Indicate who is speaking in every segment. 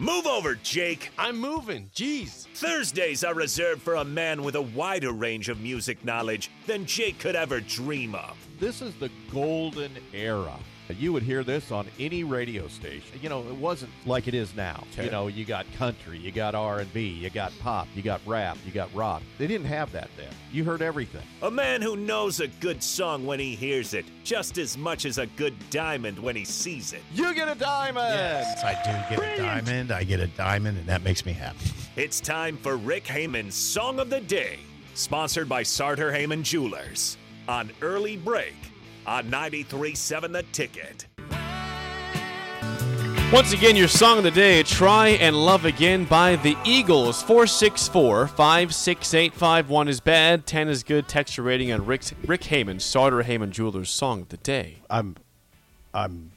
Speaker 1: Move over, Jake.
Speaker 2: I'm moving. Jeez.
Speaker 1: Thursdays are reserved for a man with a wider range of music knowledge than Jake could ever dream of.
Speaker 2: This is the golden era. You would hear this on any radio station. You know, it wasn't like it is now.
Speaker 1: Okay.
Speaker 2: You know, you got country, you got R&B, you got pop, you got rap, you got rock. They didn't have that then. You heard everything.
Speaker 1: A man who knows a good song when he hears it, just as much as a good diamond when he sees it.
Speaker 2: You get a diamond.
Speaker 3: Yes, I do get a diamond. I get a diamond, and that makes me happy.
Speaker 1: It's time for Rick Hamann's Song of the Day, sponsored by Sartor Hamann Jewelers on Early Break on 93.7 The Ticket.
Speaker 4: Once again, your song of the day, Try and Love Again by the Eagles. 464 56851 is bad, 10 is good. Text your rating on Rick, Rick Hamann, Sartor Hamann Jewelers Song of the Day.
Speaker 3: I'm, I'm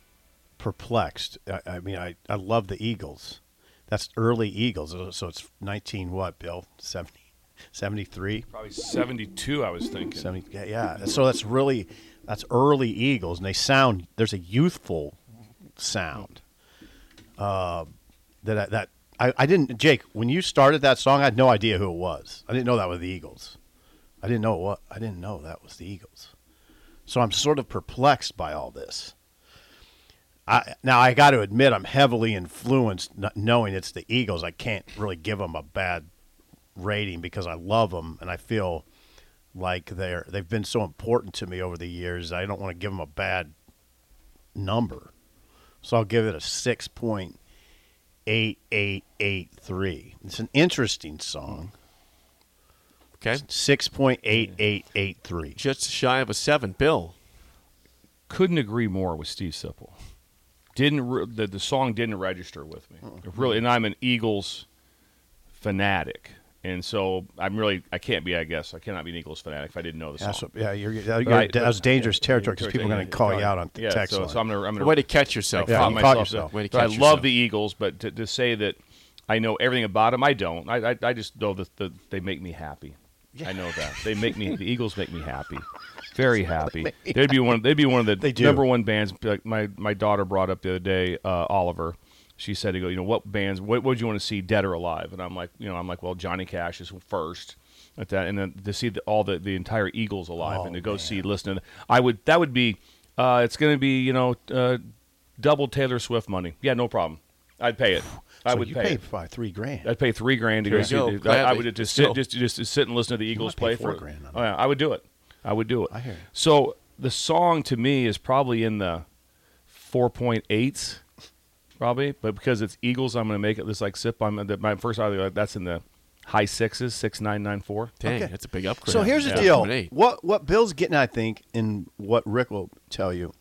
Speaker 3: perplexed. I, I mean, I, I love the Eagles. That's early Eagles. So it's 19 what, Bill? 70, 73?
Speaker 5: Probably 72, I was thinking.
Speaker 3: 70, yeah, yeah. So that's really, that's early Eagles. And they sound, there's a youthful sound. Uh, that that I, I didn't Jake when you started that song I had no idea who it was I didn't know that was the Eagles I didn't know what I didn't know that was the Eagles so I'm sort of perplexed by all this I, now I got to admit I'm heavily influenced knowing it's the Eagles I can't really give them a bad rating because I love them and I feel like they're they've been so important to me over the years I don't want to give them a bad number so I'll give it a 6.8883. It's an interesting song.
Speaker 4: Okay.
Speaker 3: 6.8883.
Speaker 4: Just shy of a 7. Bill.
Speaker 5: Couldn't agree more with Steve Sipple. Didn't re- the, the song didn't register with me. Mm-hmm. Really, and I'm an Eagles fanatic. And so I'm really I can't be I guess I cannot be an Eagles fanatic if I didn't know this. song.
Speaker 3: That's what, yeah, you're, you're,
Speaker 5: Right,
Speaker 3: that was
Speaker 5: but-
Speaker 3: dangerous territory because people are going to call you out on
Speaker 5: yeah,
Speaker 3: text
Speaker 5: so,
Speaker 3: line.
Speaker 5: so I'm gonna, I'm gonna
Speaker 4: Way to catch yourself.
Speaker 3: Yeah,
Speaker 5: caught
Speaker 3: you
Speaker 5: myself.
Speaker 3: caught yourself.
Speaker 4: Way to
Speaker 5: So I
Speaker 4: catch
Speaker 5: love the Eagles, but to, to say that I know everything about them, I don't. I, I, I just know that, that they make me happy. I know that they make me. The Eagles make me happy, very happy. They'd be one. They'd be one of the
Speaker 3: They
Speaker 5: number one bands. Like my my daughter brought up the other day, uh, Oliver. She said to go, you know, what bands? What would you want to see, dead or alive? And I'm like, you know, I'm like, well, Johnny Cash is first. At that, and then to see the, all the the entire Eagles alive,
Speaker 3: Oh,
Speaker 5: and to go see, listen, to, I would. That would be. Uh, it's going to be, you know, uh, double Taylor Swift money. Yeah, no problem. I'd pay it. I
Speaker 3: So
Speaker 5: would
Speaker 3: you
Speaker 5: pay.
Speaker 3: pay three grand.
Speaker 5: I'd pay three grand to go see.
Speaker 4: go.
Speaker 5: I, I would just
Speaker 4: Still.
Speaker 5: sit, just just to sit and listen to the Eagles
Speaker 3: pay
Speaker 5: play
Speaker 3: four
Speaker 5: for.
Speaker 3: grand
Speaker 5: Oh yeah, I would do it. I would do it.
Speaker 3: I hear you.
Speaker 5: So the song to me is probably in the four point eights, probably, but because it's Eagles, I'm going to make it this like sip. I'm the, my first idea uh, that's in the high sixes, six nine nine four.
Speaker 4: Dang,
Speaker 3: Okay.
Speaker 4: that's a big upgrade.
Speaker 3: So here's
Speaker 4: Yeah.
Speaker 3: the deal. What what Bill's getting, I think, and what Rick will tell you,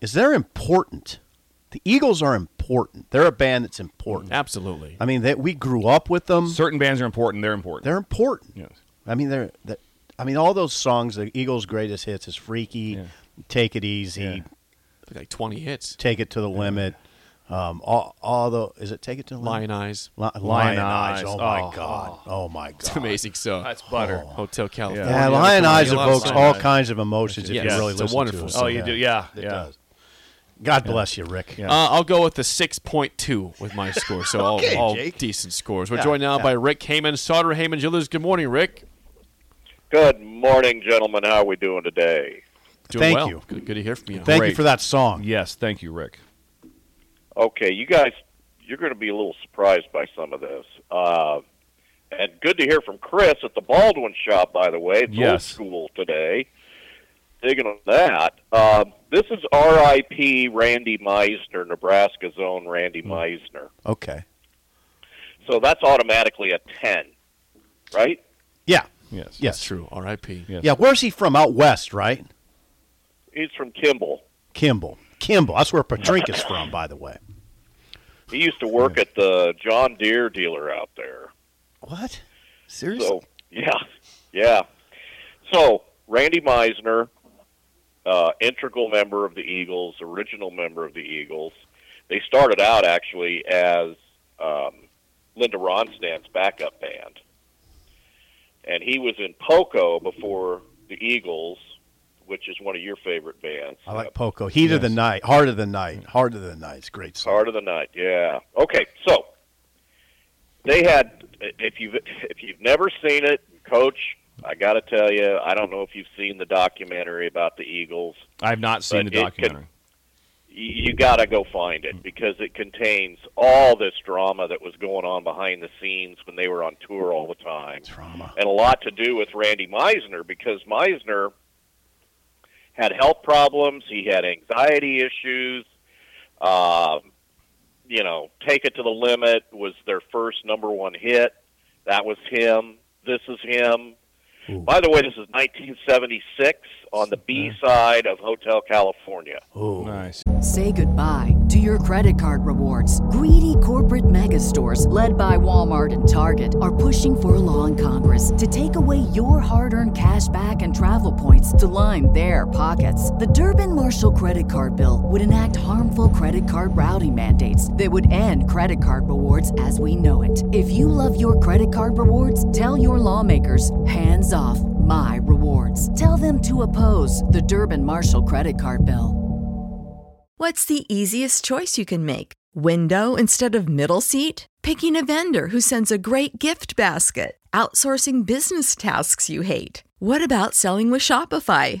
Speaker 3: is they're important. The Eagles are important. They're a band that's important.
Speaker 4: Absolutely.
Speaker 3: I mean, they, we grew up with them.
Speaker 5: Certain bands are important. They're important.
Speaker 3: They're important.
Speaker 5: Yes.
Speaker 3: I mean, they're. they I mean, all those songs. The Eagles' greatest hits is "Freaky,"
Speaker 5: Yeah.
Speaker 3: "Take It Easy,"
Speaker 5: Yeah.
Speaker 4: Like 20 hits.
Speaker 3: "Take It to the Limit." Um, all, all the is it "Take It to the Lyin'
Speaker 4: Eyes.
Speaker 3: Li-
Speaker 5: Lion
Speaker 3: Lyin' Eyes.
Speaker 5: Eyes.
Speaker 3: Oh my
Speaker 5: Oh.
Speaker 3: god. Oh my god.
Speaker 4: It's amazing. So
Speaker 5: That's butter.
Speaker 4: Hotel California.
Speaker 3: Yeah, Lyin' Eyes
Speaker 4: A lot
Speaker 3: evokes
Speaker 4: songs.
Speaker 3: all kinds of emotions if
Speaker 4: Yes,
Speaker 3: you really
Speaker 4: it's a
Speaker 3: listen
Speaker 4: wonderful
Speaker 3: to it.
Speaker 4: song.
Speaker 5: Oh, you do? Yeah,
Speaker 3: it
Speaker 5: yeah.
Speaker 3: does. God bless you, Rick.
Speaker 5: Yeah.
Speaker 4: Uh, I'll go with the 6.2 with my score. So all,
Speaker 3: Okay,
Speaker 4: all
Speaker 3: Jake.
Speaker 4: decent scores. We're
Speaker 3: Yeah,
Speaker 4: joined now
Speaker 3: yeah.
Speaker 4: by Rick Hamann, Sartor Hamann Jewelers. Good morning, Rick.
Speaker 6: Good morning, gentlemen. How are we doing today?
Speaker 4: Doing
Speaker 3: Thank
Speaker 4: well.
Speaker 3: you.
Speaker 4: Good, good to hear from you.
Speaker 3: Thank you
Speaker 5: Great.
Speaker 3: for that song.
Speaker 5: Yes, thank you, Rick.
Speaker 6: Okay, you guys, you're going to be a little surprised by some of this. Uh, and good to hear from Chris at the Baldwin shop, by the way. It's old
Speaker 5: Yes.
Speaker 6: school today. Digging on that. Um, this is R.I.P. Randy Meisner, Nebraska's own Randy Meisner.
Speaker 3: Okay.
Speaker 6: So that's automatically a 10, right?
Speaker 3: Yeah.
Speaker 5: Yes.
Speaker 3: Yes.
Speaker 4: That's true. R.I.P.
Speaker 5: Yes.
Speaker 3: Yeah. Where's he from? Out west, right?
Speaker 6: He's from Kimball.
Speaker 3: Kimball. Kimball. That's where Patrinka's from, by the way.
Speaker 6: He used to work at the John Deere dealer out there.
Speaker 3: What? Seriously?
Speaker 6: So yeah, yeah. So Randy Meisner, uh, integral member of the Eagles, original member of the Eagles. They started out actually as um, Linda Ronstadt's backup band, and he was in Poco before the Eagles, which is one of your favorite bands.
Speaker 3: I like Poco. Heat of the night. Heart of the night. Heart of the night. It's a great song.
Speaker 6: Heart of the night. Yeah. Okay. So they had. If you've if you've never seen it, Coach, I got to tell you, I don't know if you've seen the documentary about the Eagles.
Speaker 5: I've not seen the documentary.
Speaker 6: You, you got to go find it because it contains all this drama that was going on behind the scenes when they were on tour all the time,
Speaker 3: Drama.
Speaker 6: and a lot to do with Randy Meisner because Meisner had health problems. He had anxiety issues. Um, you know, Take It to the Limit was their first number one hit. That was him. This is him. By the way, this is 1976 on the B side of Hotel California.
Speaker 3: Oh,
Speaker 5: Nice.
Speaker 7: Say goodbye to your credit card rewards. Greedy corporate mega stores, led by Walmart and Target, are pushing for a law in Congress to take away your hard earned cash back and travel points to line their pockets. The Durbin Marshall credit card bill would enact harmful credit card routing mandates that would end credit card rewards as we know it. If you love your credit card rewards, tell your lawmakers hands off my rewards. Tell them to oppose the Durbin Marshall credit card bill.
Speaker 8: What's the easiest choice you can make? Window instead of middle seat? Picking a vendor who sends a great gift basket? Outsourcing business tasks you hate? What about selling with Shopify?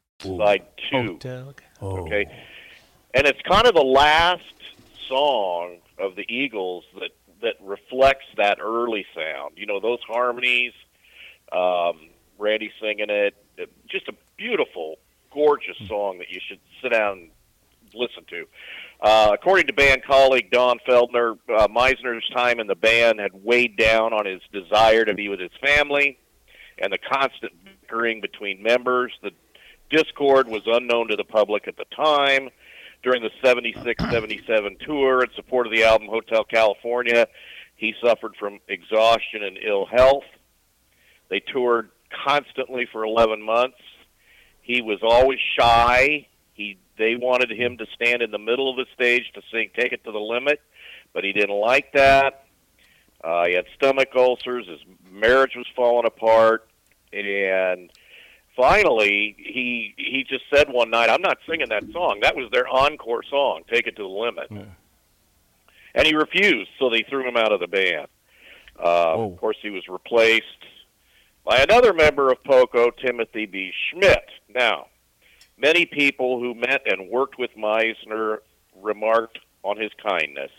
Speaker 6: Side two.
Speaker 4: Hotel.
Speaker 6: Okay. And it's kind of the last song of the Eagles that that reflects that early sound. You know, those harmonies, um, Randy singing it, just a beautiful, gorgeous song that you should sit down and listen to. Uh, according to band colleague Don Felder, uh, Meisner's time in the band had weighed down on his desire to be with his family and the constant bickering between members. The discord was unknown to the public at the time. During the 76-77 tour in support of the album Hotel California, he suffered from exhaustion and ill health. They toured constantly for 11 months. He was always shy. He they wanted him to stand in the middle of the stage to sing "Take It to the Limit," but he didn't like that. Uh, he had stomach ulcers. His marriage was falling apart, and finally, he he just said one night, "I'm not singing that song. That was their encore song. Take it to the limit." And he refused, so they threw him out of the band. Uh, of course, he was replaced by another member of Poco, Timothy B. Schmit. Now, many people who met and worked with Meisner remarked on his kindness.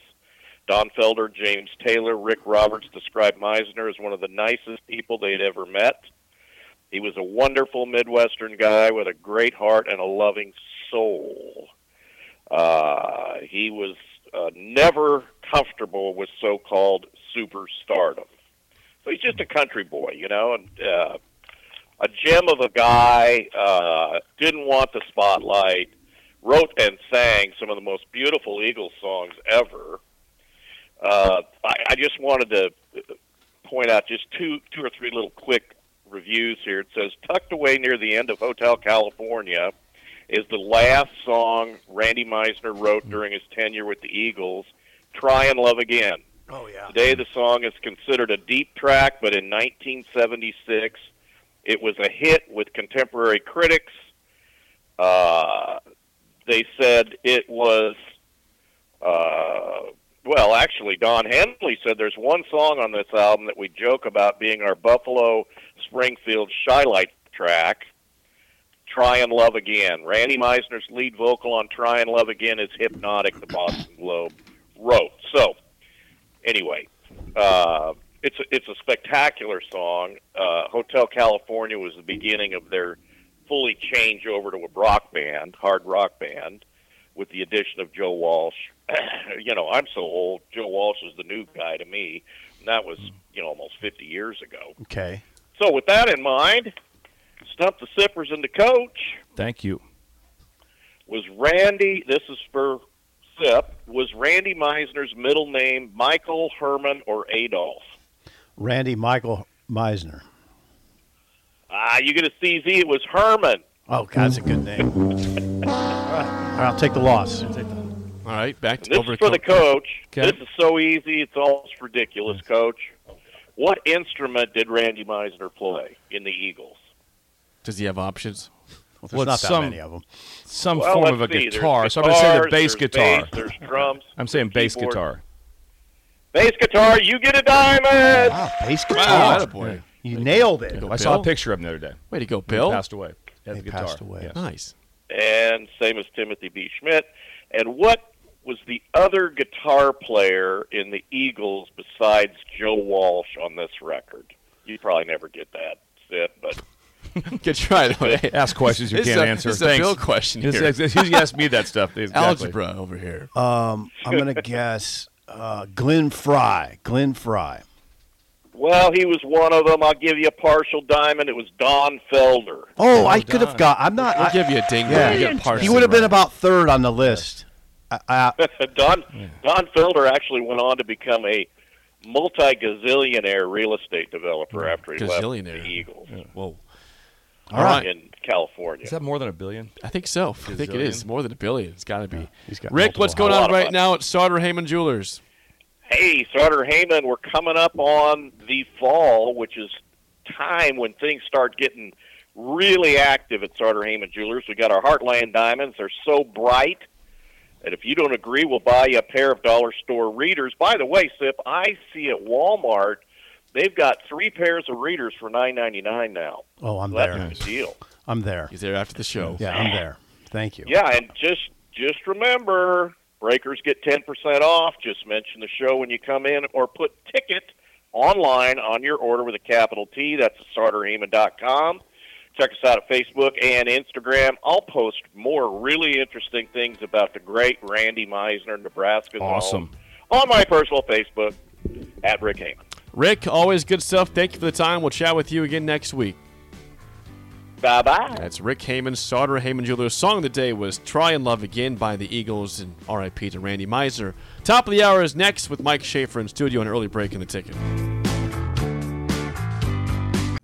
Speaker 6: Don Felder, James Taylor, Rick Roberts described Meisner as one of the nicest people they'd ever met. He was a wonderful Midwestern guy with a great heart and a loving soul. Uh, he was uh, never comfortable with so-called superstardom. So he's just a country boy, you know, and uh, a gem of a guy. Uh, didn't want the spotlight. wrote and sang some of the most beautiful Eagles songs ever. Uh, I, I just wanted to point out just two two or three little quick reviews here. It says tucked away near the end of Hotel California is the last song Randy Meisner wrote during his tenure with the Eagles. Try and love again.
Speaker 3: Oh yeah.
Speaker 6: Today the song is considered a deep track, but in 1976 it was a hit with contemporary critics. Uh, they said it was uh, well, actually, Don Henley said there's one song on this album that we joke about being our Buffalo Springfield Shylight track. Try and Love Again. Randy Meisner's lead vocal on Try and Love Again is Hypnotic, the Boston Globe wrote. So, anyway, uh, it's a, it's a spectacular song. Uh, Hotel California was the beginning of their fully change over to a rock band, hard rock band, with the addition of Joe Walsh. you know, I'm so old. Joe Walsh is the new guy to me. And that was, you know, almost 50 years ago.
Speaker 3: Okay.
Speaker 6: So with that in mind, Stump the Sippers and the coach
Speaker 5: Thank you.
Speaker 6: was Randy. This is for Sip. Was Randy Meisner's middle name Michael, Herman, or Adolf?
Speaker 3: Randy Michael Meisner.
Speaker 6: Ah, you get a CZ. It was Herman.
Speaker 3: Oh, God, that's a good name. All right, I'll take the loss.
Speaker 4: All right, back to
Speaker 6: This
Speaker 4: over
Speaker 6: is
Speaker 4: to
Speaker 6: for the coach.
Speaker 4: Okay.
Speaker 6: This is so easy. It's almost ridiculous, Coach. What instrument did Randy Meisner play in the Eagles?
Speaker 4: Does he have options?
Speaker 3: Well, there's
Speaker 5: Well,
Speaker 3: not that
Speaker 5: some-
Speaker 3: many of them.
Speaker 5: Some
Speaker 6: Well,
Speaker 5: form of a
Speaker 6: see. There's
Speaker 5: guitar. So I'm going to say the bass guitar.
Speaker 6: bass, there's drums.
Speaker 5: I'm saying
Speaker 6: there's
Speaker 5: bass
Speaker 6: keyboard.
Speaker 5: guitar.
Speaker 6: Bass guitar. You get a diamond.
Speaker 3: Wow, bass
Speaker 4: Oh,
Speaker 3: guitar.
Speaker 4: attaboy.
Speaker 3: you nailed it.
Speaker 5: I saw a picture of him the other day.
Speaker 4: Way to go,
Speaker 5: He
Speaker 4: Bill.
Speaker 5: passed away. He had
Speaker 3: He
Speaker 5: the guitar.
Speaker 3: passed away.
Speaker 5: Yes.
Speaker 4: Nice.
Speaker 6: and same as Timothy B. Schmit. And what was the other guitar player in the Eagles besides Joe Walsh on this record? You probably never get that, Sid, but
Speaker 4: Good try, though.
Speaker 5: Ask questions you
Speaker 4: This
Speaker 5: can't
Speaker 4: a-
Speaker 5: answer.
Speaker 4: This is a
Speaker 5: Thanks.
Speaker 4: Bill question
Speaker 5: This-
Speaker 4: here.
Speaker 5: this- He asked me that stuff. Exactly.
Speaker 4: Algebra over here.
Speaker 3: Um, I'm going to guess uh, Glenn Frey. Glenn Frey.
Speaker 6: well, he was one of them. I'll give you a partial diamond. It was Don Felder.
Speaker 3: Oh, I could have got. I'm not.
Speaker 4: I'll
Speaker 3: I,
Speaker 4: give you a ding.
Speaker 3: yeah.
Speaker 4: You get
Speaker 3: he would have been
Speaker 4: right.
Speaker 3: about third on the list. I, I,
Speaker 6: Don Don Felder actually went on to become a multi-gazillionaire real estate developer after he left
Speaker 4: Gazillionaire.
Speaker 6: the Eagles
Speaker 4: Whoa.
Speaker 3: all right.
Speaker 6: in California.
Speaker 5: Is that more than a billion?
Speaker 4: I think so. I think it is more than a billion. It's got to be.
Speaker 3: he's got
Speaker 4: Rick, what's going on right now at Sartor Hamann Jewelers?
Speaker 6: Hey, Sartor Hamann, we're coming up on the fall, which is time when things start getting really active at Sartor Hamann Jewelers. We got our Heartland diamonds. They're so bright that if you don't agree, we'll buy you a pair of dollar store readers. By the way, Sip, I see at Walmart they've got three pairs of readers for nine ninety nine now.
Speaker 3: Oh, I'm
Speaker 6: So that's
Speaker 3: there.
Speaker 6: a deal.
Speaker 3: I'm there.
Speaker 4: He's there after the show.
Speaker 3: Yeah, I'm there. Thank you.
Speaker 6: Yeah, and just just remember, breakers get ten percent off. Just mention the show when you come in, or put ticket online on your order with a capital T. That's sartorhamann.com. Check us out at Facebook and Instagram. I'll post more really interesting things about the great Randy Meisner, Nebraska.
Speaker 5: Awesome.
Speaker 6: on my personal Facebook at Rick Hamann.
Speaker 4: Rick, always good stuff. Thank you for the time. We'll chat with you again next week.
Speaker 6: Bye bye.
Speaker 4: That's Rick Hamann, Sartor Hamann Jewelers. Song of the day was Try and Love Again by the Eagles and RIP to Randy Meisner. Top of the hour is next with Mike Schaefer in studio, an early break in the ticket.